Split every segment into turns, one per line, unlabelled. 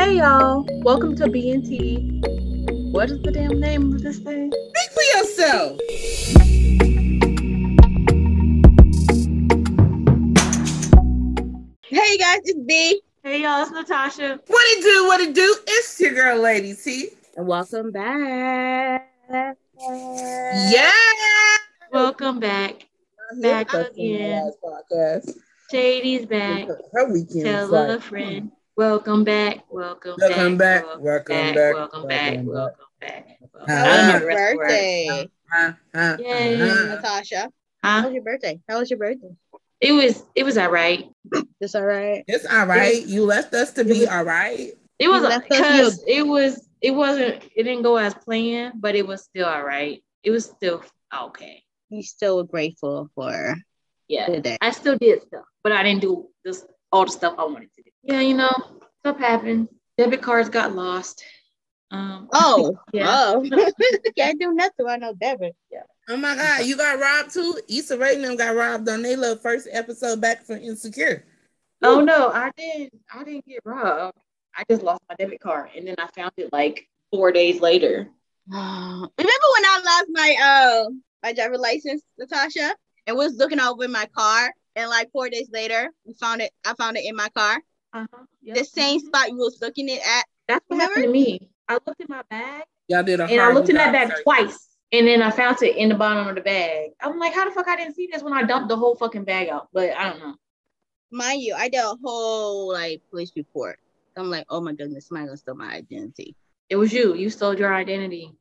Hey y'all, welcome to BNT. What is the damn name of this thing?
Speak for yourself.
Hey guys, it's B.
Hey y'all, it's Natasha.
What it do? What it do? It's your girl, Lady T.
And welcome back.
Yeah.
Welcome back. Back again.
Podcast.
Shady's back.
Her weekend.
Tell
is like,
a friend. Welcome back. Welcome,
Welcome back.
Welcome
Welcome
back.
back.
Welcome back.
Welcome
Welcome back. Welcome
How
back.
was
I don't
your
the rest of the words.
birthday? Uh-huh.
Huh, huh,
Yay.
huh.
Natasha. How was your birthday? How was your birthday?
It was it was all right.
It's all right.
It's all right. You left us to be all right.
It was
You
because it was it wasn't it didn't go as planned, but it was still all right. It was still okay.
You still were grateful for
Yeah.
today.
I still did stuff, but I didn't do this all the stuff I wanted to do. Yeah, you know, stuff happened. Debit cards got lost. Um
Oh,
Yeah.
oh. Can't do nothing on no debit. Yeah.
Oh my God, you got robbed too? Issa Rae and them got robbed on their little first episode back from Insecure.
oh no, I didn't I didn't get robbed. I just lost my debit card and then I found it like four days later.
Remember when I lost my uh my driver license, Natasha, and was looking over in my car, and like four days later, we found it. I found it in my car,
Uh-huh. Yep.
the same spot you was looking it at.
That's what happened to me. I looked in my bag
Y'all did a
and I looked in that bag
searching.
twice. And then I found it in the bottom of the bag. I'm like, how the fuck I didn't see this when I dumped the whole fucking bag out? But I don't know.
Mind you, I did a whole like police report. I'm like, oh my goodness, somebody gonna steal my identity.
It was you. You stole your identity.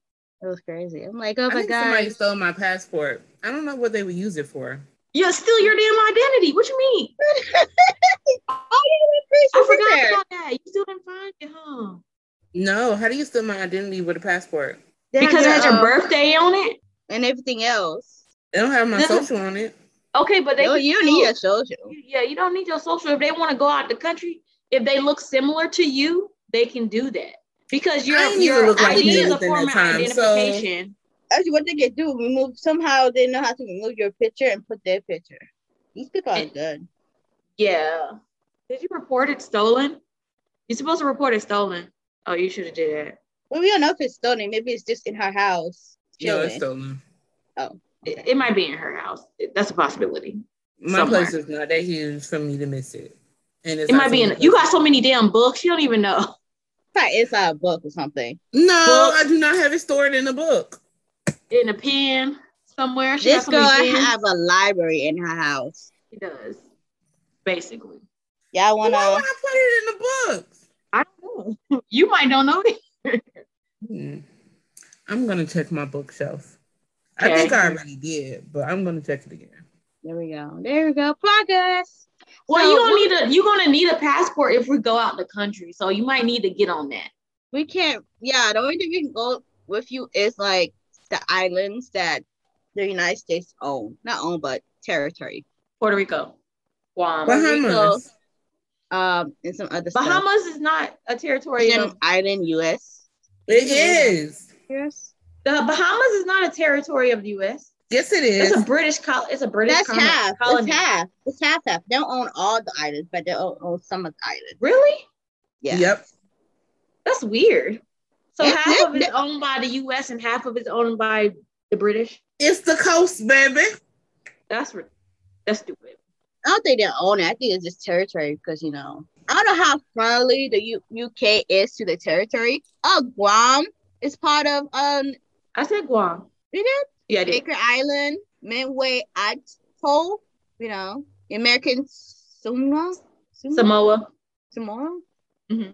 It was crazy. I'm like, oh
I
my
think
god.
somebody stole my passport. I don't know what they would use it for.
Yeah, steal your damn identity. What you mean?
oh, yeah,
I forgot
report.
about that. You still didn't find it, huh?
No, how do you steal my identity with a passport?
They
Because it has your
um,
birthday on it.
and everything else.
They don't have my
This is-
social on it.
Okay, but they
No,
can
you
still-
need a social.
Yeah, you don't need your social. If they want to go out the country, if they look similar to you, they can do that. Because your,
I
your
even look like
ID is a form of
time, so-
identification.
Actually, what they can do, remove somehow they know how to remove your picture and put their picture. These people are
And-
good.
Yeah. Did you report it stolen? You're supposed to report it stolen. Oh, you should have did that.
Well, we don't know if it's stolen. Maybe it's just in her house.
No, it's
chilling.
stolen. Oh.
It, it might be in her house. That's a possibility.
My
Somewhere.
place is not that huge for me to miss it. And it's
It might be in. You got so many damn books. You don't even know.
Probably inside a book or something.
No,
book.
I do not have it stored in a book.
In a pen somewhere. She
This
got
girl
pens.
have a library in her house.
She does. Basically.
Y'all wanna?
would I put it in the books?
I don't know. You might don't know it.
Hmm. I'm gonna check my bookshelf. I think I already did, but I'm gonna check it again.
There we go. There we go. Progress.
Well,
So
you gonna
we-
need a you're gonna need a passport if we go out in the country. So you might need to get on that.
We can't. Yeah, the only thing we can go with you is like the islands that the United States own, not own, but territory.
Puerto Rico. Guam.
Bahamas.
Um, and some other stuff.
Bahamas is not a territory of
island, U.S.
It is.
Yes.
the Bahamas is not a territory of the US.
Yes, it is.
It's a British col it's a British
That's
col-
half.
colony.
It's half. It's half half. They don't own all the islands, but they own, own some of the islands.
Really?
Yeah.
Yep.
That's weird. So half of it's owned by the US and half of it's owned by the British.
It's the coast, baby.
That's re- that's stupid.
I don't think they own it. I think it's just territory because you know I don't know how friendly the U- UK is to the territory. Oh, Guam is part of um.
I said Guam.
You did
Yeah, I did.
Baker Island, Midway Atoll. You know, American Samoa. Samoa.
Samoa.
Samoa.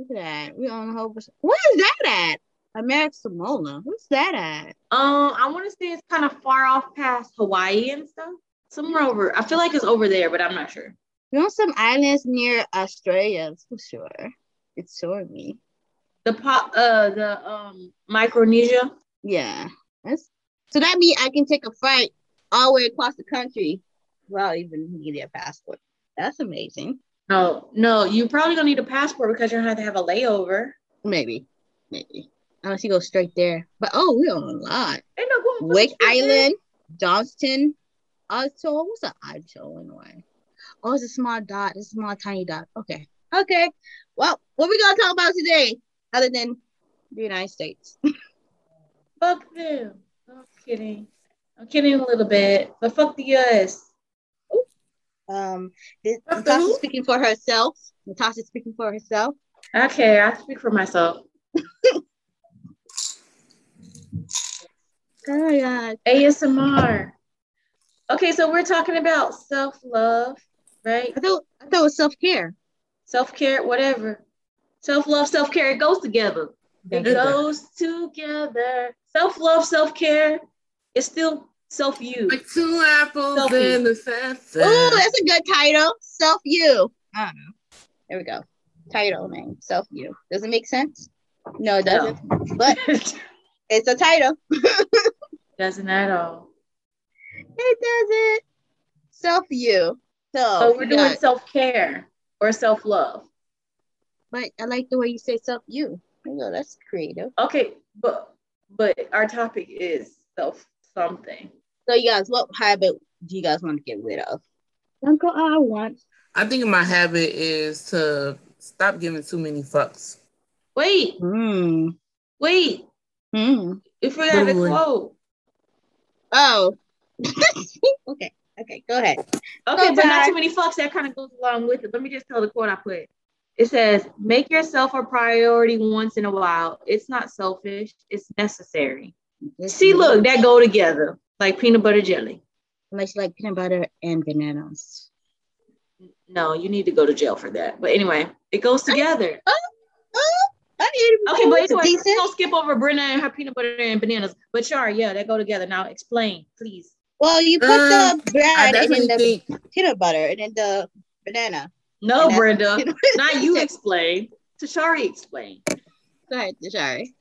Look at that. We on a whole. Where is that at? American Samoa. What's that at?
Um, I want to say it's kind of far off past Hawaii and stuff. Somewhere over. I feel like it's over there, but I'm not sure.
We on some islands near Australia for sure. It's showing me.
The pop, uh, the um Micronesia.
Yeah. That's so that means I can take a flight all the way across the country without even needing a passport. That's amazing.
No, no, you probably gonna need a passport because you're gonna have to have a layover.
Maybe. Maybe. Unless you go straight there. But oh, we're on a lot.
Ain't no going
Wake Island, Johnston, Atoll. What's an atoll anyway? Oh, it's a small dot. It's a small tiny dot. Okay. Okay. Well, what we gonna talk about today, other than the United States?
Fuck them. I'm kidding. I'm kidding a little bit, but fuck the US.
Um, this, Natasha
who?
speaking for herself. Natasha speaking for herself.
Okay, I speak for myself.
Oh my god.
ASMR. Okay, so we're talking about self love, right?
I thought I thought it was self care.
Self care, whatever. Self love, self care, it goes together. It goes together. Self love, self care is still self you.
Like two apples
Selfie.
in the sunset.
Oh, that's a good title. Self you. I don't know. There we go. Title name. Self you. Does it make sense? No, it doesn't. But it's a title.
Doesn't at all.
It doesn't. Self you. So,
So we're
we
doing self care or self love.
but I like the way you say self you. Oh, that's creative.
Okay, but but our topic is self something.
So you guys, what habit do you guys want to get rid of? Uncle, I want.
I think my habit is to stop giving too many fucks.
Wait,
Hmm.
wait.
Hmm.
If we got a quote.
Oh. okay. Okay. Go ahead.
Okay,
Oh,
but not too many fucks. That kind of goes along with it. Let me just tell the quote I put. It says, "Make yourself a priority once in a while. It's not selfish. It's necessary." See, look, that go together like peanut butter jelly.
Unless you like peanut butter and bananas.
No, you need to go to jail for that. But anyway, it goes together.
Oh, I need
Okay, but anyway,
decent.
don't skip over Brenda and her peanut butter and bananas. But sure, yeah, they go together. Now explain, please.
Well, you put
Uh,
the bread and then the
think
peanut butter and then the banana.
No,
And
Brenda, not you explain. Tashari explain.
Go ahead, sorry.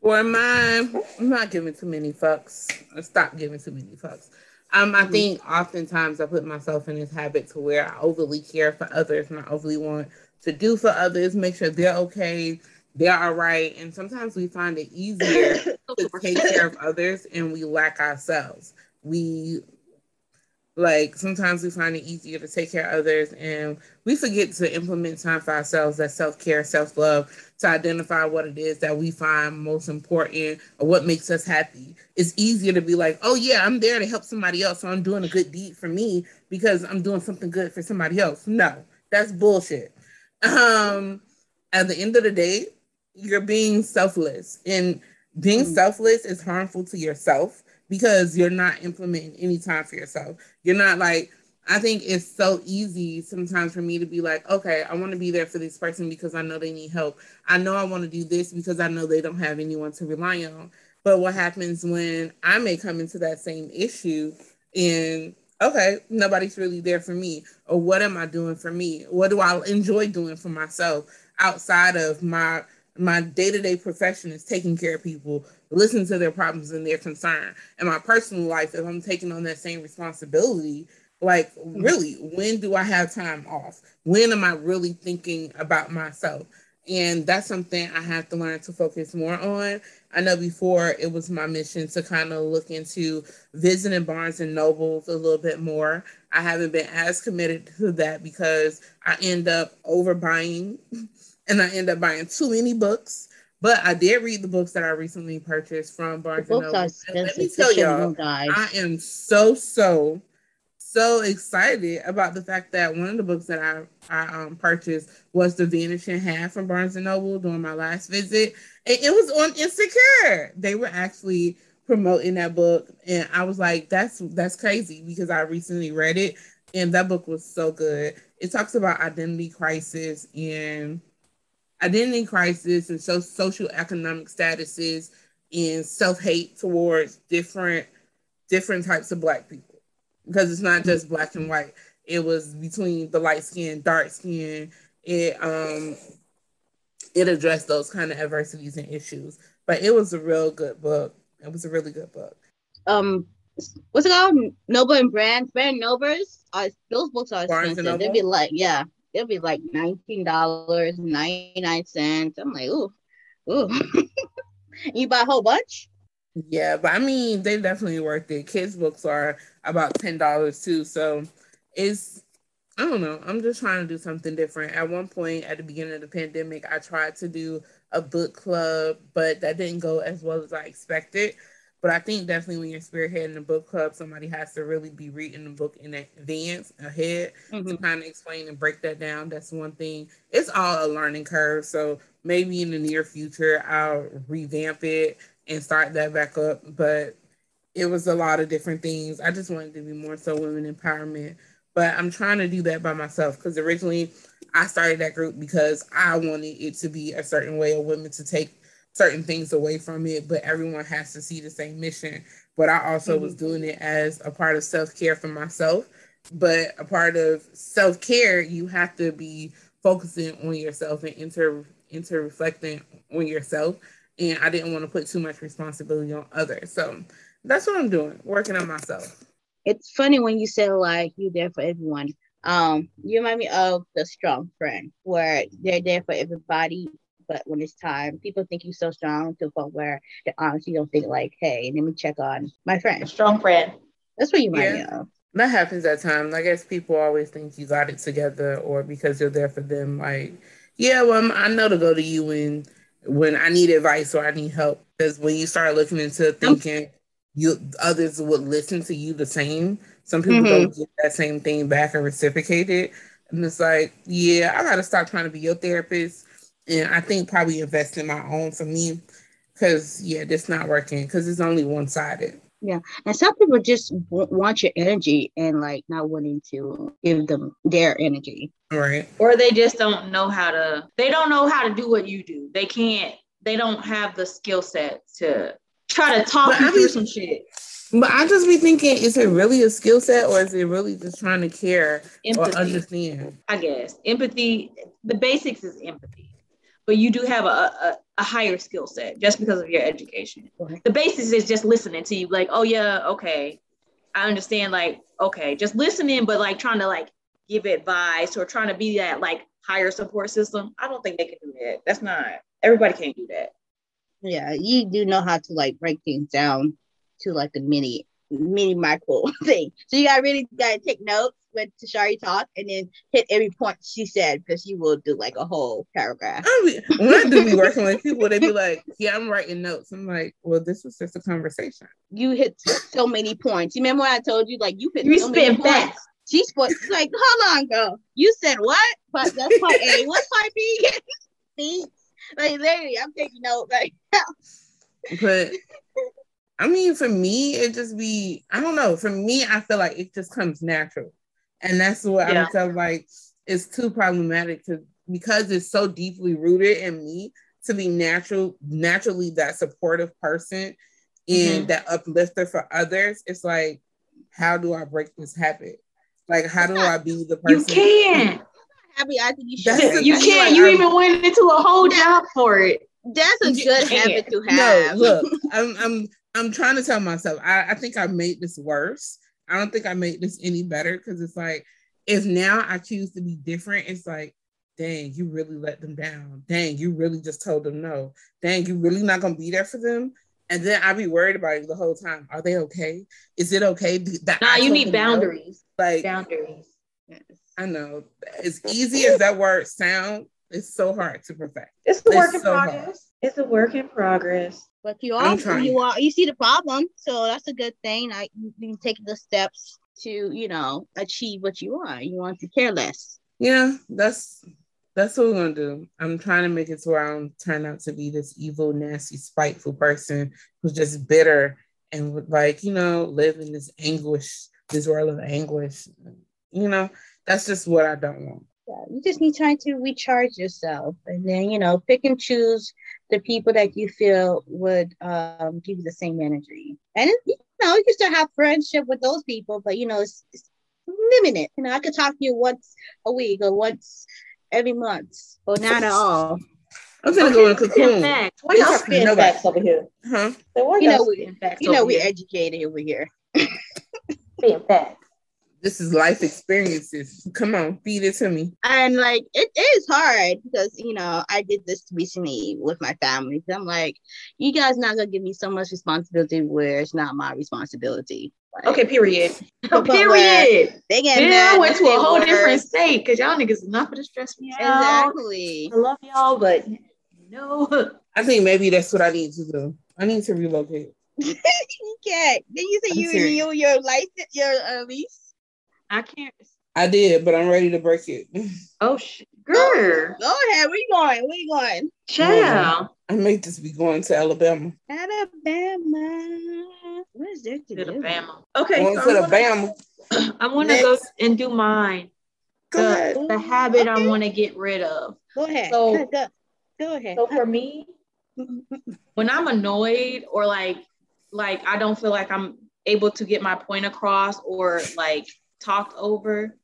For mine, I'm not giving too many fucks. I stop giving too many fucks. Um, I think oftentimes I put myself in this habit to where I overly care for others and I overly want to do for others, make sure they're okay, they're all right. And sometimes we find it easier to take care of others and we lack ourselves. We like sometimes we find it easier to take care of others and we forget to implement time for ourselves that self-care, self-love, to identify what it is that we find most important or what makes us happy. It's easier to be like, oh yeah, I'm there to help somebody else, so I'm doing a good deed for me because I'm doing something good for somebody else. No, that's bullshit. Um, at the end of the day, you're being selfless, and being
Mm.
selfless is harmful to yourself because you're not implementing any time for yourself. You're not like, I think it's so easy sometimes for me to be like, okay, I want to be there for this person because I know they need help. I know I want to do this because I know they don't have anyone to rely on. But what happens when I may come into that same issue and okay, nobody's really there for me, or what am I doing for me? What do I enjoy doing for myself outside of my my day-to-day profession is taking care of people, listening to their problems and their concern. and my personal life, if I'm taking on that same responsibility, like hmm. really, when do I have time off? When am I really thinking about myself? And that's something I have to learn to focus more on. I know before it was my mission to kind of look into visiting Barnes and Nobles a little bit more. I haven't been as committed to that because I end up overbuying and I end up buying too many books. But I did read the books that I recently purchased from Barnes and Noble. Let me tell y'all,
guys.
I am so so so excited about the fact that one of the books that I I um, purchased was The Vanishing Half from Barnes and Noble during my last visit, and it was on Insecure. They were actually promoting that book, and I was like, "That's that's crazy," because I recently read it, and that book was so good. It talks about identity crisis and identity crisis and so social economic statuses and self hate towards different different types of black people because it's not just black and white. It was between the light skin, dark skin. It um it addressed those kind of adversities and issues. But it was a real good book. It was a really good book.
um what's it called? Noble and Brand Brand Novers. Uh, those books are
Barnes
expensive.
they'd
be like, yeah, they'll be like nineteen dollars, ninety nine cents. I'm like, ooh, ooh. you buy a whole bunch?
Yeah, but I mean, they definitely worth it. Kids' books are about ten dollars too, so it's I don't know. I'm just trying to do something different. At one point, at the beginning of the pandemic, I tried to do a book club, but that didn't go as well as I expected. But I think definitely when you're spearheading a book club, somebody has to really be reading the book in advance ahead mm-hmm. to kind of explain and break that down. That's one thing. It's all a learning curve. So maybe in the near future, I'll revamp it and start that back up. But it was a lot of different things. I just wanted to be more so women empowerment but I'm trying to do that by myself because originally I started that group because I wanted it to be a certain way of women to take certain things away from it, but everyone has to see the same mission. But I also mm-hmm. was doing it as a part of self care for myself. But a part of self care, you have to be focusing on yourself and inter inter reflecting on yourself. And I didn't want to put too much responsibility on others. So that's what I'm doing, working on myself
it's funny when you say like you're there for everyone. Um, you remind me of the strong friend where they're there for everybody, but when it's time, people think you're so strong to the point where they honestly don't think like, hey, let me check on my friend.
A strong friend.
That's what you remind yeah. me of.
That happens at times. I guess people always think you got it together, or because you're there for them. Like, yeah, well, I know to go to you when when I need advice or I need help. Because when you start looking into thinking, you others would listen to you the same. Some people mm-hmm. don't get that same thing back and reciprocate it. And it's like, yeah, I gotta stop trying to be your therapist. And I think probably invest in my own for me. Cause yeah, this not working because it's only one sided.
Yeah, and some people just want your energy and like not wanting to give them their energy.
Right.
Or they just don't know how to. They don't know how to do what you do. They can't. They don't have the skill set to try to talk but you through some shit.
But I just be thinking, is it really a skill set or is it really just trying to care empathy, or understand?
I guess empathy. The basics is empathy, but you do have a, a, a higher skill set just because of your education. The basis is just listening to you, like, oh yeah, okay, I understand. Like, okay, just listening, but like trying to like give advice or trying to be that like higher support system. I don't think they can do that. That's not everybody can't do that.
Yeah, you do know how to like break things down to like a mini mini micro thing. So you gotta really gotta take notes when Tashari talk and then hit every point she said because she will do like a whole paragraph.
I mean, when I do be working with people, they be like, "Yeah, I'm writing notes." I'm like, "Well, this was just a conversation."
You hit so many points. You remember when I told you like you hit you so many points. She's like, hold on, ago?" You said what? But that's part A. What's part B? See, like literally, I'm taking notes right now.
But I mean, for me, it just be I don't know. For me, I feel like it just comes natural, and that's what yeah. I feel like it's too problematic to because it's so deeply rooted in me to be natural, naturally that supportive person and mm-hmm. that uplifter for others. It's like, how do I break this habit? Like, how do I be the person?
You can't
happy. I think you should.
You can't. Like, you even went into a whole job for it.
That's a good habit to have.
No, look, I'm I'm I'm trying to tell myself. I, I think I made this worse. I don't think I made this any better because it's like if now I choose to be different, it's like, dang, you really let them down. Dang, you really just told them no. Dang, you really not gonna be there for them. And then I'd be worried about it the whole time. Are they okay? Is it okay
that nah, you need boundaries?
No? Like
boundaries.
Yes. I know. As easy as that word sounds, it's so hard to perfect.
It's a work in so progress. Hard. It's a work in progress.
But you are you are you see the problem, so that's a good thing. I you can take the steps to you know achieve what you want. You want to care less.
Yeah, that's that's what we're gonna do. I'm trying to make it to where I don't turn out to be this evil, nasty, spiteful person who's just bitter and would like you know live in this anguish, this world of anguish. You know, that's just what I don't want.
Yeah, you just need time to recharge yourself and then, you know, pick and choose the people that you feel would um, give you the same energy. And, you know, you can still have friendship with those people, but, you know, it's, it's limited. You know, I could talk to you once a week or once every month or not at all.
I'm gonna okay, go in a cocoon.
Facts. What y'all spin no facts over here? Huh?
So you know, we, you know, we educated over here.
spin facts.
This is life experiences. Come on, feed it to me.
And like it is hard because you know I did this recently with my family. I'm like, you guys not gonna give me so much responsibility where it's not my responsibility. Like,
Okay, period.
But
period.
They get
Yeah,
mad
I went to a whole
work.
different state because y'all niggas enough to stress me out.
Exactly.
I love y'all, but no.
I think maybe that's what I need to do. I need to relocate.
you can't. Then you say
I'm
you
serious.
renew your license, your uh, lease.
I can't.
I did, but I'm ready to break it.
Oh, shit. Girl.
Go ahead. We going? We going?
Child.
I may just be going to Alabama.
Alabama. Where's there to
To the
do?
Bama. Okay.
Going
so
to the
I'm gonna- want to go and do mine.
Go
the,
ahead.
the habit I want to get rid of.
Go ahead.
So-
go, go, go ahead.
So for me, when I'm annoyed or like like I don't feel like I'm able to get my point across or like talked over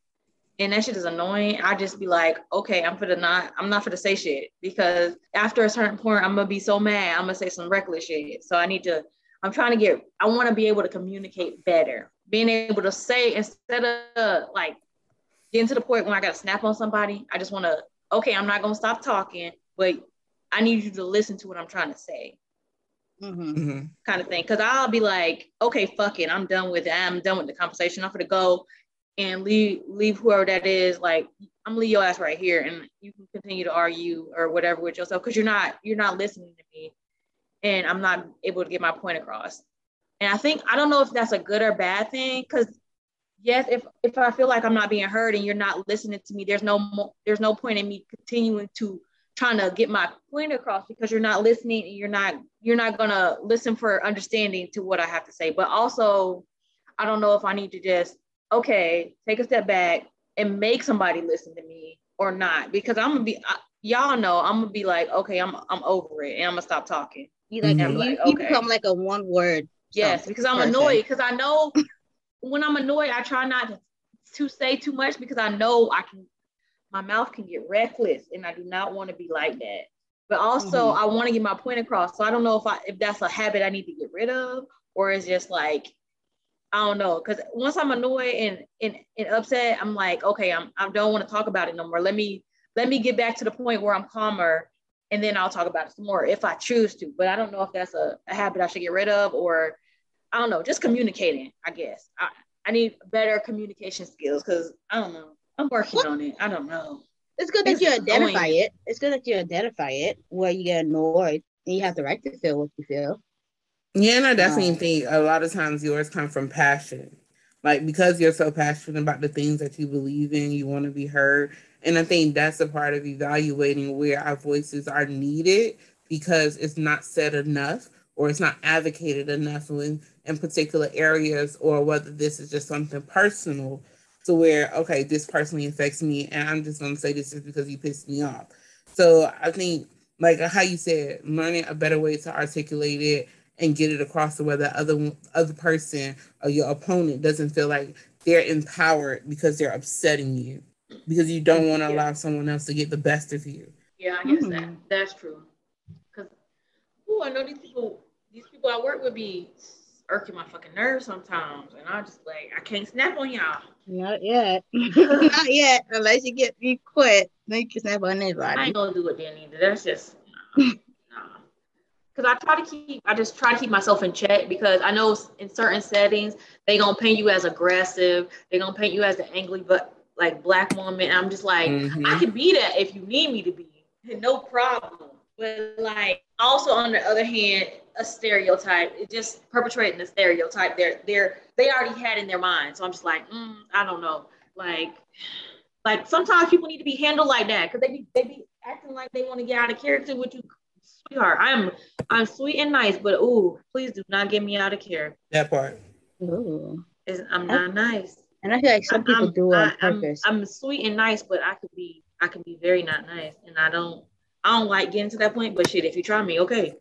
and that shit is annoying, I just be like, okay, I'm for the not I'm not for to say shit because after a certain point I'm gonna be so mad, I'm gonna say some reckless shit. So I need to I'm trying to get I want to be able to communicate better. Being able to say instead of like getting to the point when I gotta snap on somebody, I just wanna, okay, I'm not gonna stop talking, but I need you to listen to what I'm trying to say,
Mhm.
Mhm.
kind of thing. Cause I'll be like, okay, fuck it, I'm done with it. I'm done with the conversation. I'm gonna go and leave leave whoever that is. Like, I'm gonna leave your ass right here, and you can continue to argue or whatever with yourself, cause you're not you're not listening to me, and I'm not able to get my point across. And I think I don't know if that's a good or bad thing, cause yes, if if I feel like I'm not being heard and you're not listening to me, there's no mo- there's no point in me continuing to trying to get my point across because you're not listening and you're not you're not gonna listen for understanding to what I have to say. But also, I don't know if I need to just okay take a step back and make somebody listen to me or not because I'm gonna be I, y'all know I'm gonna be like okay I'm I'm over it and I'm gonna stop talking.
You like
Mhm.
you,
Like,
you become like a one word.
Yes, because I'm
person.
annoyed because I know when I'm annoyed, I try not to, to say too much because I know I can, my mouth can get reckless and I do not want to be like that. But also,
Mhm.
I want to get my point across. So I don't know if I if that's a habit I need to get rid of or it's just like I don't know. Because once I'm annoyed and, and and upset, I'm like, okay, I'm I don't want to talk about it no more. Let me let me get back to the point where I'm calmer and then I'll talk about it some more if I choose to. But I don't know if that's a, a habit I should get rid of or I don't know, just communicating, I guess. I, I need better communication skills because I don't know. I'm working on it. I don't know.
It's good that
It's
you identify
annoying.
it. It's good that you identify it where you get annoyed and you have the right to feel what you feel.
Yeah, and I um, definitely
Right.
think a lot of times yours come from passion. Like because you're so passionate about the things that you believe in, you want to be heard. And I think that's a part of evaluating where our voices are needed because it's not said enough or it's not advocated enough in, in particular areas, or whether this is just something personal to where, okay, this personally affects me, and I'm just gonna say this just because you pissed me off. So I think, like how you said, learning a better way to articulate it and get it across to where the other other person or your opponent doesn't feel like they're empowered because they're upsetting you because you don't want to
Yeah.
allow someone else to get the best of you.
Yeah, I guess that
Mhm.
that's true. Cause oh, I know these people. These people I work with be irking my fucking nerves sometimes, and I just like I can't snap on y'all.
Not yet. Not yet. Unless you get you quit. Then you can snap on
I
anybody.
ain't gonna do it then either. That's just nah. nah. Cause I try to keep, I just try to keep myself in check because I know in certain settings they gonna paint you as aggressive. They gonna paint you as the angry but like black woman. I'm just like,
Mhm.
I can be that if you need me to be, no problem. But like also on the other hand, a stereotype, it just perpetrating the stereotype they're they're they already had in their mind. So I'm just like, mm, I don't know. Like like sometimes people need to be handled like that because they be they be acting like they want to get out of character with you, sweetheart. I'm I'm sweet and nice, but ooh, please do not get me out of character.
That part.
Ooh.
It's, I'm not nice.
And I feel like some people
I'm,
do it on
I- I'm-
purpose.
I'm, sweet and nice, but I could be I can be very not nice, and I don't I don't like getting to that point. But shit, if you try me, okay,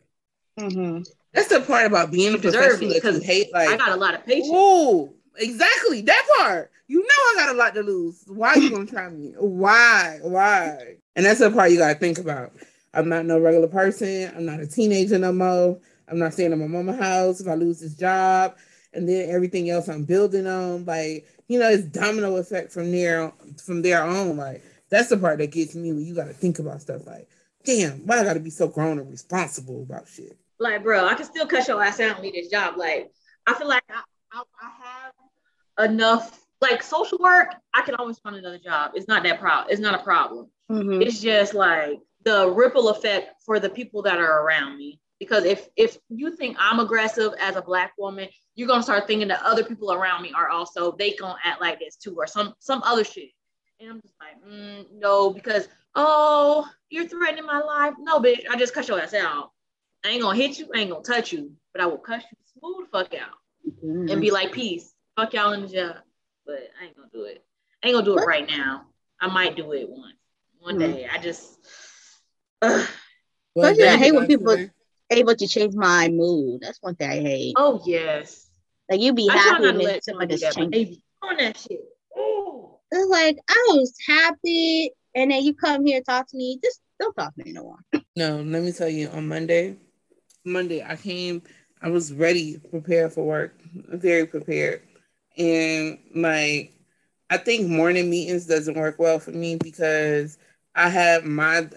Mm-hmm.
That's the part about being a
You deserve
professional
it,
that you
'cause
hate.
I got a lot of patience.
Ooh, exactly that part. You know I got a lot to lose. Why you gonna try me? Why? Why? And that's the part you gotta think about. I'm not no regular person. I'm not a teenager no more. I'm not staying at my mama house if I lose this job. and then everything else I'm building on. Like, you know, it's domino effect from there from there on. Like, that's the part that gets me when you gotta think about stuff like, damn, why I gotta be so grown and responsible about shit.
Like, bro, I can still cut your ass out and leave this job. Like, I feel like I, I, I have enough like social work, I can always find another job. It's not that problem. It's not a problem. Mm-hmm. It's just like the ripple effect for the people that are around me. Because if if you think I'm aggressive as a black woman, you're gonna start thinking that other people around me are also they gonna act like this too, or some some other shit. And I'm just like, mm, no, because oh, you're threatening my life. No, bitch, I just cut your ass out. I ain't gonna hit you, I ain't gonna touch you, but I will cut you smooth the fuck out mm-hmm. and be like, peace. Fuck y'all in the job but I ain't gonna do it. I ain't gonna do it right now. I might do it once, one mm-hmm. day. I just.
Uh, Especially, I hate when people able to change my mood. That's one thing I hate.
Oh yes.
Like you'd be I happy and then somebody just change.
On that shit. Ooh.
It's like I was happy, and then you come here and talk to me. Just don't talk to me no more.
No, let me tell you. On Monday, Monday I came. I was ready, prepared for work, very prepared and like I think morning meetings doesn't work well for me because I have my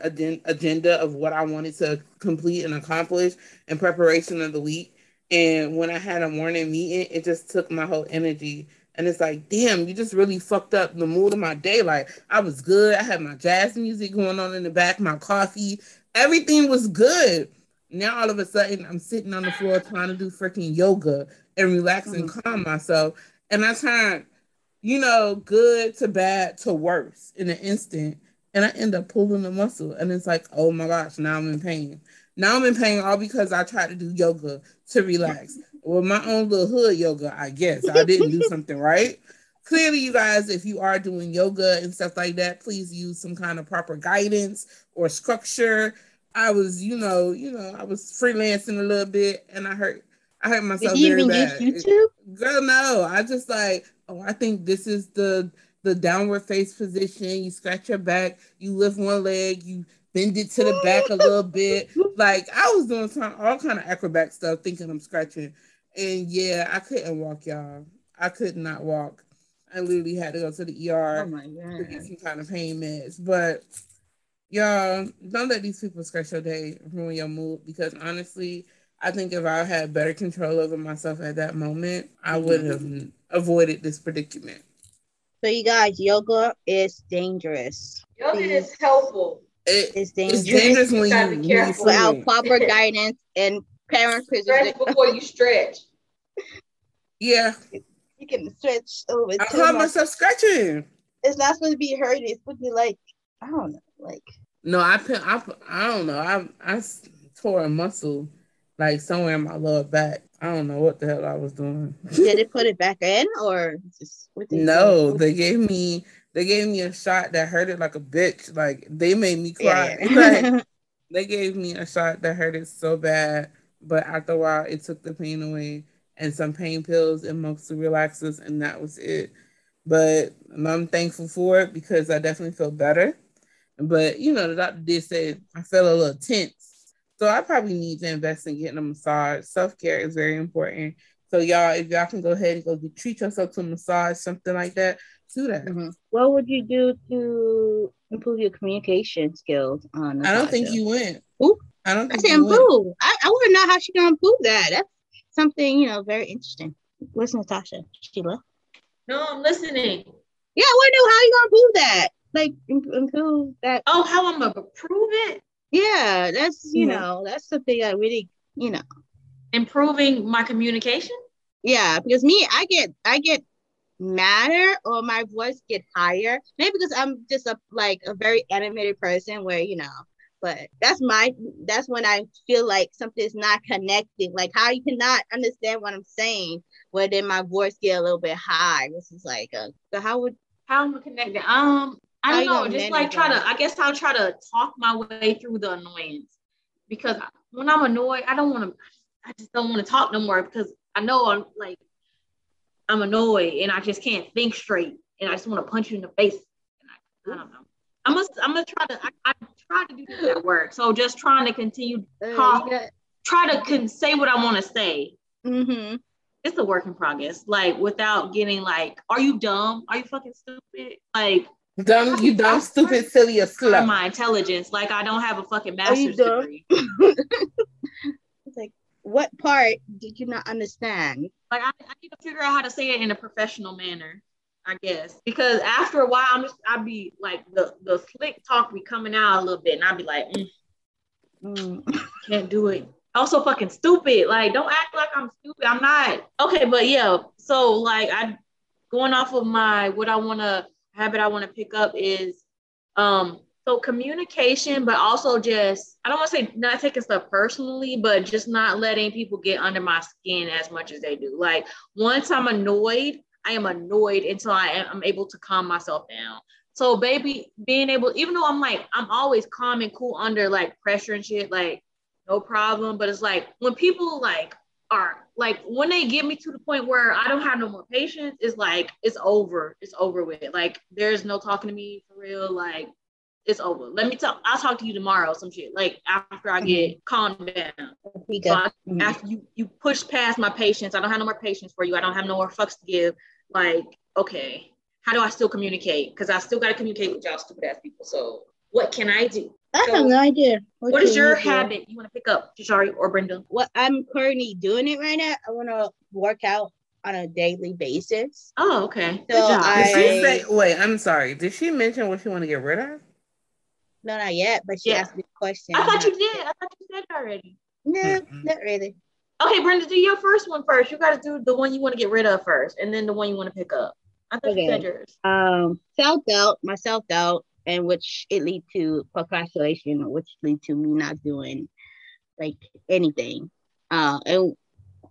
agenda of what I wanted to complete and accomplish in preparation of the week. And when I had a morning meeting, it just took my whole energy. And it's like, damn, you just really fucked up the mood of my day. Like, I was good. I had my jazz music going on in the back, my coffee, everything was good. Now, all of a sudden, I'm sitting on the floor trying to do freaking yoga and relax mm-hmm. and calm myself and I turned, you know, good to bad to worse in an instant. And I end up pulling the muscle. And it's like, oh my gosh, now I'm in pain. Now I'm in pain all because I tried to do yoga to relax. Well, my own little hood yoga, I guess. I didn't do something right. Clearly, you guys, if you are doing yoga and stuff like that, please use some kind of proper guidance or structure. I was, you know, you know, I was freelancing a little bit and I hurt I hurt myself Did very bad. YouTube? Girl, no. I just like, oh, I think this is the the downward face position. You scratch your back, you lift one leg, you bend it to the back a little bit. Like I was doing some all kind of acrobat stuff, thinking I'm scratching. And yeah, I couldn't walk, y'all. I could not walk. I literally had to go to the ER oh my God. to get some kind of pain meds. But y'all, don't let these people scratch your day, ruin your mood. Because honestly, I think if I had better control over myself at that moment, I would have avoided this predicament.
So, you guys, yoga is dangerous.
Yoga is helpful.
It, it's dangerous. It's dangerous when you, be careful. without proper guidance and parents.
Stretch before you stretch.
Yeah.
You can stretch over.
I caught myself scratching.
It's not supposed to be hurting. It's supposed to be like I don't know, like.
No, I I I don't know. I I tore a muscle like somewhere in my lower back. I don't know what the hell I was doing.
Did it put it back in or just
no? They gave me they gave me a shot that hurted like a bitch. Like they made me cry. Yeah. like, they gave me a shot that hurted so bad, but after a while it took the pain away and some pain pills and muscle relaxers, and that was it. But I'm thankful for it because I definitely feel better. But you know, the doctor did say I felt a little tense so I probably need to invest in getting a massage. Self care is very important. So y'all, if y'all can go ahead and go treat yourself to a massage, something like that, do that.
Mm-hmm. What would you do to improve your communication skills? On
I don't think you went.
Ooh,
I don't think
I improve. I, I want to know how she gonna improve that. That's something you know very interesting. Where's Natasha? Sheila.
No, I'm listening.
Yeah, I want to know how you gonna improve that. Like improve that.
Oh, how I'm gonna improve it?
Yeah, that's you mm-hmm. know that's something I really you know
improving my communication.
Yeah, because me, I get I get madder or my voice get higher. Maybe because I'm just a like a very animated person where you know. But that's my that's when I feel like something's not connecting. Like how you cannot understand what I'm saying, where then my voice get a little bit high. This is like a so how would
how am I connected? Um, I don't know, just like try to, I guess I'll try to talk my way through the annoyance because when I'm annoyed, I don't want to, I just don't want to talk no more because I know I'm like, I'm annoyed and I just can't think straight and I just want to punch you in the face. And I, I don't know. I must, I'm gonna try to, I, I try to do this at work. So just trying to continue talk, uh, try to con- say what I want to say.
Mm-hmm.
it's a work in progress. Like without getting like, are you dumb? Are you fucking stupid? Like
dumb, you dumb, stupid, silly, or slow.
My intelligence, like I don't have a fucking master's degree.
like, what part did you not understand?
Like I, I need to figure out how to say it in a professional manner. I guess because after a while, I'm just I'd be like the the slick talk be coming out a little bit, and I'd be like, mm, mm, can't do it also fucking stupid. Like, don't act like I'm stupid. I'm not. Okay, but yeah. So like I going off of my what I wanna habit I wanna pick up is um so communication, but also just I don't want to say not taking stuff personally, but just not letting people get under my skin as much as they do. Like once I'm annoyed, I am annoyed until I am I'm able to calm myself down. So baby, being able, even though I'm like, I'm always calm and cool under like pressure and shit, like no problem. But it's like when people like are like when they get me to the point where I don't have no more patience, it's like it's over. It's over with. Like there's no talking to me for real. Like it's over. Let me talk. I'll talk to you tomorrow. Some shit. Like after I get mm-hmm. calmed down. So I, mm-hmm. After you you push past my patience, I don't have no more patience for you. I don't have no more fucks to give. Like okay, how do I still communicate? Because I still got to communicate with y'all stupid ass people. So what can I do?
I so, have no idea.
what, what is your habit you want to pick up, Jashari or Brenda?
What I'm currently doing it right now. I want to work out on a daily basis.
Oh, okay.
So I,
did she say, wait, I'm sorry. Did she mention what she want to get rid of?
No, not yet, but she yeah. asked me a question.
I thought you did. I thought you said it already.
No, mm not really.
Okay, Brenda, do your first one first. You got to do the one you want to get rid of first, and then the one you want to pick up. I thought okay. you said yours.
Um, self doubt. My self doubt and which it lead to procrastination, which lead to me not doing like anything. Uh, and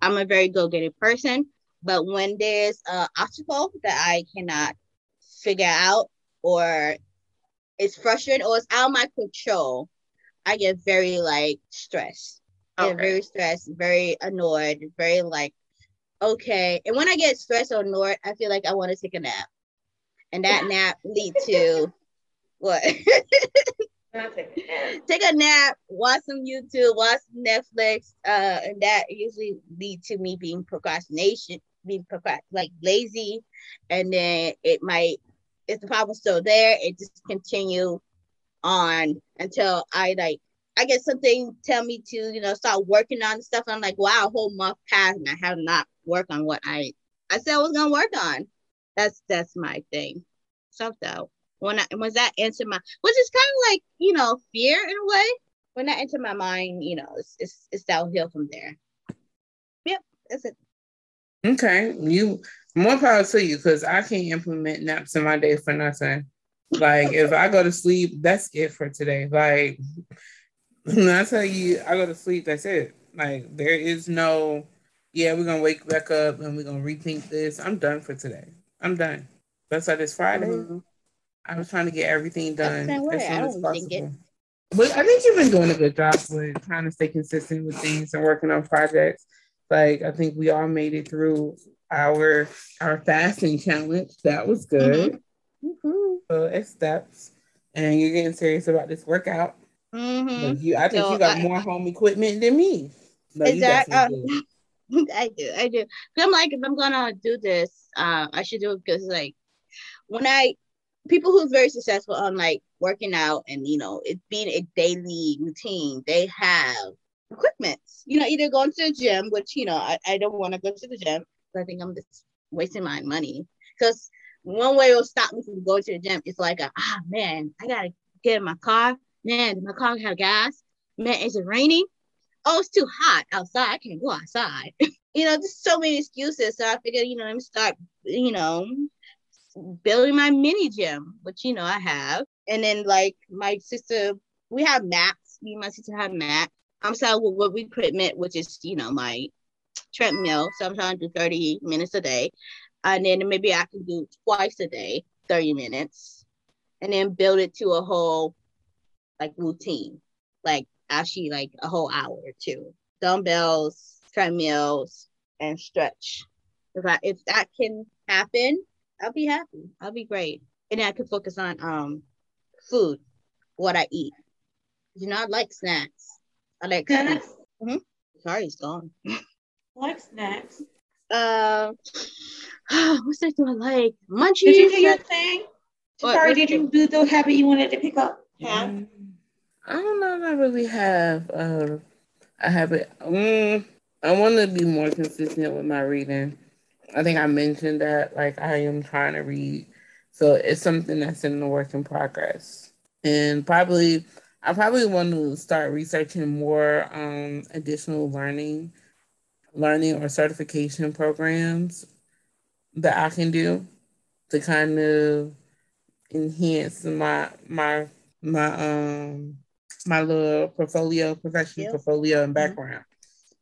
I'm a very go-getter person, but when there's an obstacle that I cannot figure out or it's frustrating or it's out of my control, I get very like stressed. Okay. Get very stressed, very annoyed, very like, okay. And when I get stressed or annoyed, I feel like I want to take a nap. And that nap lead to what? Take a nap, watch some YouTube, watch some Netflix, uh, and that usually lead to me being procrastination, being procrast- like lazy, and then it might, if the problem's still there, it just continue on until I like, I get something tell me to, you know, start working on stuff. I'm like, wow, a whole month passed and I have not worked on what I I said I was gonna work on. That's that's my thing. Self doubt when I was that into my which is kind of like you know fear in a way when that entered my mind you know it's it's, it's downhill from there. Yep that's it.
Okay you more power to you because i can't implement naps in my day for nothing. Like if i go to sleep that's it for today. Like when i tell you i go to sleep that's it. Like there is no yeah we're gonna wake back up and we're gonna rethink this. I'm done for today. I'm done. That's why this friday mm-hmm. I was trying to get everything done as soon as possible. But I think you've been doing a good job with trying to stay consistent with things and working on projects. Like I think we all made it through our our fasting challenge. That was good. Mm-hmm. Mm-hmm. So it's steps, and you're getting serious about this workout. Mm-hmm. You, I think so you got I, more home equipment than me.
No, is that, uh, I do, I do. I'm like, if I'm gonna do this, uh, I should do it because like when I people who's very successful on like working out and you know it being a daily routine they have equipment you know either going to the gym which you know i, I don't want to go to the gym i think i'm just wasting my money. Because one way will stop me from going to the gym is like ah man i gotta get in my car. Man my car have gas. Man is it raining? Oh it's too hot outside. I can't go outside. You know there's so many excuses. So i figured you know let me start you know building my mini gym, which you know I have. And then like my sister, we have mats. Me and my sister have mats. I'm selling with what we equipment, which is you know my treadmill. So I'm trying to do 30 minutes a day. And then maybe I can do twice a day, 30 minutes. And then build it to a whole like routine. Like actually like a whole hour or two. Dumbbells, treadmills, and stretch. If I if that can happen, I'll be happy. I'll be great. And I can focus on um food, what I eat. You know, I like snacks. I like snacks. Mm-hmm. Sorry, it's gone.
I like snacks.
Uh, what's that do I like? Munchies.
Did you do your thing?
What-
Sorry, did
you
you do the habit you wanted to pick up? Yeah.
Mm, I don't know if I really have uh, a habit. Mm, I want to be more consistent with my reading. I think I mentioned that, like, I am trying to read. So it's something that's in the work in progress. And probably, I probably want to start researching more um, additional learning, learning or certification programs that I can do to kind of enhance my my my um my little portfolio, professional
Yeah.
portfolio and
Mhm.
background.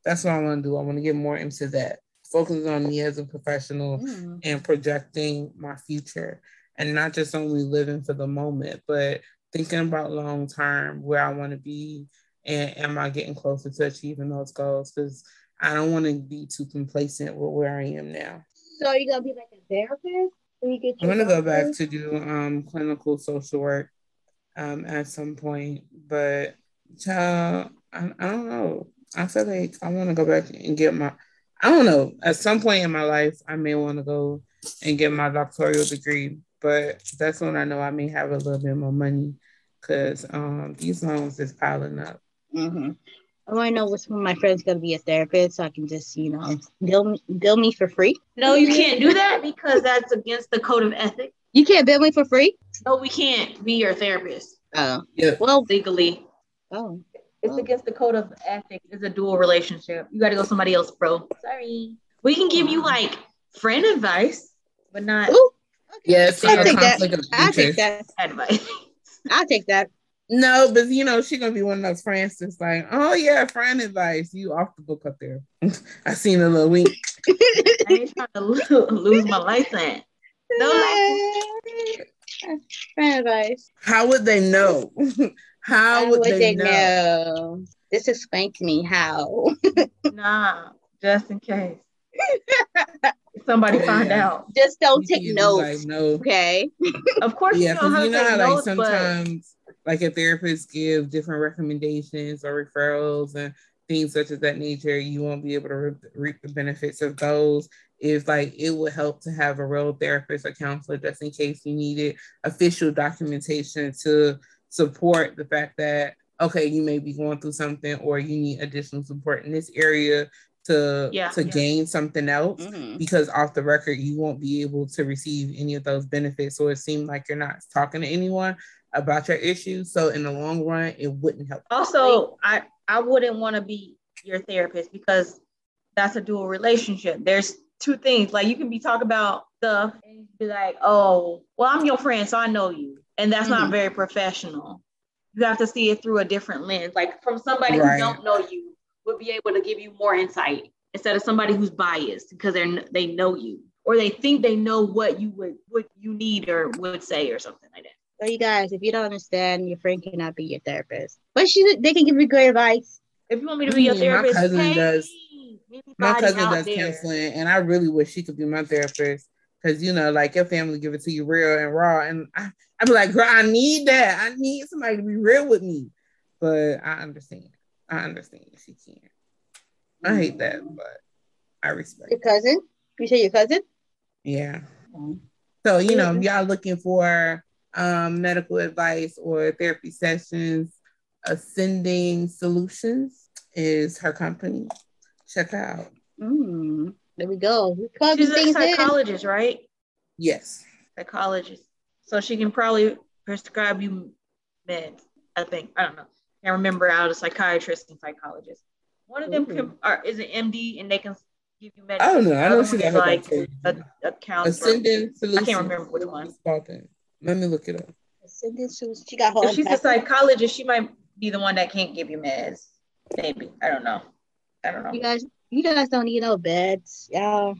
That's what I want to do. I want to get more into that. Focus on me as a professional
Mm.
and projecting my future and not just only living for the moment, but thinking about long term where I want to be and am I getting closer to achieving those goals? Because I don't want to be too complacent with where I am now.
So are you gonna be like a therapist? You get
I'm gonna go back to do um clinical social work um at some point, but child, I, I don't know. I feel like I want to go back and get my. I don't know. At some point in my life, I may want to go and get my doctoral degree, but that's when I know I may have a little bit more money because um these loans is piling up.
Mm-hmm. I want to know which one of my friends gonna be a therapist, so I can just you know bill me, bill me for free.
No, you can't do that because that's against the code of ethics.
You can't bill me for free.
No, we can't be your therapist
Oh,
Yeah.
well,
legally.
oh,
It's
Oh.
against the code of ethics. It's a dual relationship. You got to go somebody else, bro. Sorry. We can give you like friend advice, but not
Ooh,
Yes,
I'll
a
take that.
conflict of
I'll take
interest.
that.
advice.
I'll take that.
No, but you know, she's gonna be one of those friends that's like, oh yeah, friend advice. You off the book up there. I seen a little wink.
I ain't trying to lo- lose my license. No license.
Friend advice.
How would they know? How would, they, know?
know? Just explain to me how.
Nah, just in case. Somebody oh,
Yeah.
find out.
Just don't
You
take
can
notes.
Like, no.
Okay.
Of course,
Yeah,
you know
because
how
you know
take
how like
notes, but
sometimes like a therapist give different recommendations or referrals and things such as that nature, you won't be able to re- reap the benefits of those. If like it would help to have a real therapist or counselor just in case you needed official documentation to support the fact that okay, you may be going through something or you need additional support in this area to
Yeah,
to
yeah.
gain something else
Mhm.
because off the record you won't be able to receive any of those benefits so it seemed like you're not talking to anyone about your issues so in the long run it wouldn't help
also I I wouldn't want to be your therapist because that's a dual relationship. There's two things. Like you can be talking about stuff and be like, oh, well, I'm your friend, so I know you. And that's not
Mhm.
very professional. You have to see it through a different lens. Like from somebody
Right.
who don't know you would be able to give you more insight instead of somebody who's biased because they're they know you or they think they know what you would what you need or would say or something like that.
So you guys, if you don't understand, your friend cannot be your therapist. But she they can give you great advice.
If you want me to be your
Mm, my cousin
hey,
does- my cousin does
there.
counseling and i really wish she could be my therapist because you know like your family give it to you real and raw and I, i'd be like girl i need that i need somebody to be real with me but i understand i understand she can't i hate that but i respect
Your cousin? You say your cousin?
Yeah.
Mhm.
So, you know, if y'all looking for um, medical advice or therapy sessions, Ascending Solutions is her company. Check out.
Mm, there we go. We plug
She's
these
a
things in.
psychologist, right?
Yes.
Psychologist. So she can probably prescribe you meds. I think. I don't know. I can't remember out a psychiatrist and psychologist. One of them mm-hmm. can, are, is an MD and they can give you medicine.
I don't know. I don't
see
that.
one
got
is like
doctorate.
a, a counselor.
Ascending Solutions.
remember which one.
It's called that. Let me look it up.
Ascendant Solutions. She got her
If she's a psychologist, she might be the one that can't give you meds. Maybe. I don't know. I don't know.
You guys, you guys don't need no beds, y'all.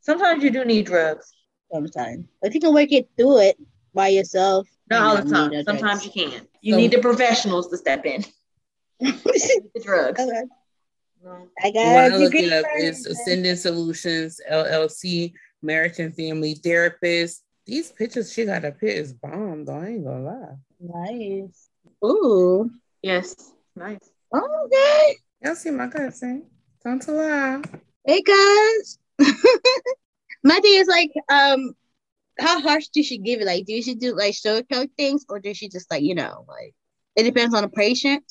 Sometimes you do need drugs.
Sometimes, if you can work it through it by yourself.
Not all the time.
no
Sometimes
drugs.
you can. You
So-
need the professionals to step in. the drugs.
Okay.
No.
I
When
got
I
a
look it up,
first.
it's Ascending Solutions LLC, American Family Therapist. These pictures she got up here is bomb, though. I ain't gonna lie.
Nice. Ooh.
Yes. Nice.
Okay.
Y'all see my cousin? Don't lie.
Hey guys. My thing is like, um, how harsh do she give it? Like, do she do like sugarcoat things, or does she just like you know, like it depends on the patient?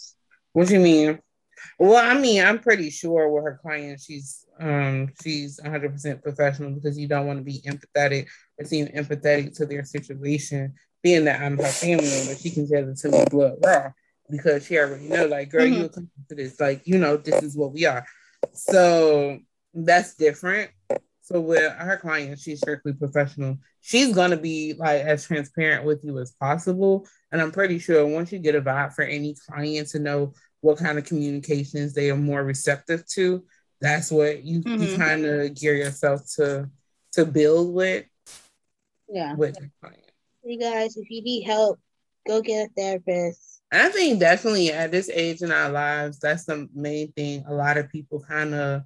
What do you mean? Well, I mean, I'm pretty sure with her client, she's um she's 100 percent professional because you don't want to be empathetic or seem empathetic to their situation. Being that I'm her family member, she can tell it to me blood raw because she already know, like, girl, mm-hmm. you come to this, like, you know, this is what we are. So that's different. So with her client, she's strictly professional. She's gonna be like as transparent with you as possible. And I'm pretty sure once you get a vibe for any client to know what kind of communications they are more receptive to, that's what you, mm-hmm. you kind of gear yourself to to build with.
Yeah. With the client. You guys, if you need help, go get a therapist.
I think definitely at this age in our lives, that's the main thing. A lot of people kind of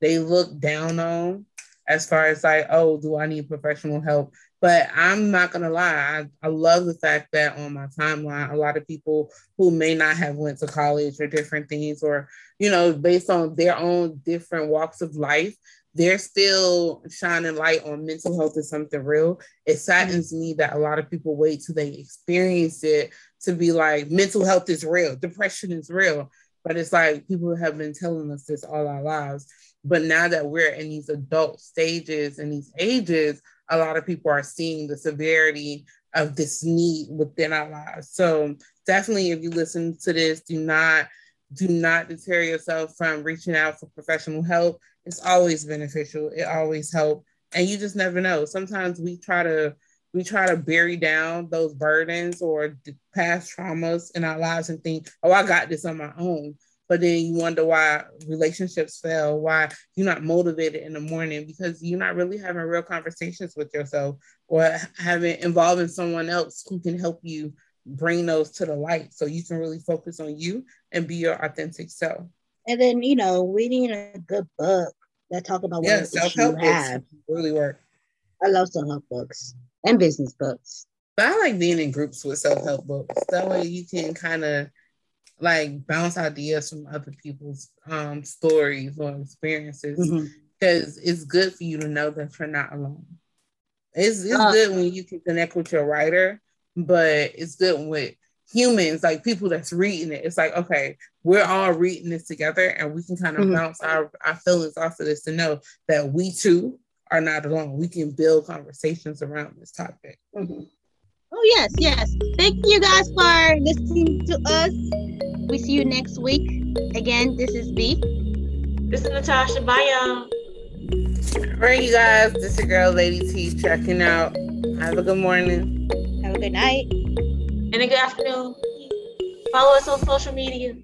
they look down on as far as like, oh, do I need professional help? But I'm not gonna lie, I, I love the fact that on my timeline, a lot of people who may not have went to college or different things, or you know, based on their own different walks of life, they're still shining light on mental health is something real. It saddens me that a lot of people wait till they experience it to be like, mental health is real, depression is real. But it's like people have been telling us this all our lives. But now that we're in these adult stages and these ages, a lot of people are seeing the severity of this need within our lives. So definitely if you listen to this, do not do not deter yourself from reaching out for professional help. It's always beneficial. It always helps. And you just never know. Sometimes we try to we try to bury down those burdens or past traumas in our lives and think, oh, I got this on my own but then you wonder why relationships fail, why you're not motivated in the morning because you're not really having real conversations with yourself or having involving someone else who can help you bring those to the light so you can really focus on you and be your authentic self.
And then, you know, reading a good book that talk about
yeah, self-help books have. really work.
I love self-help books and business books.
But I like being in groups with self-help books. That way you can kind of like bounce ideas from other people's um, stories or experiences because mm-hmm. it's good for you to know that you're not alone. It's, it's uh, good when you can connect with your writer, but it's good with humans, like people that's reading it. It's like, okay, we're all reading this together and we can kind of mm-hmm. bounce our, our feelings off of this to know that we too are not alone. We can build conversations around this topic.
Mm-hmm. Oh, yes, yes. Thank you guys for listening to us. We see you next week. Again, this is B.
This is Natasha. Bye, y'all.
All right, you guys. This is your girl, Lady T, checking out. Have a good morning.
Have a good night.
And a good afternoon. Follow us on social media.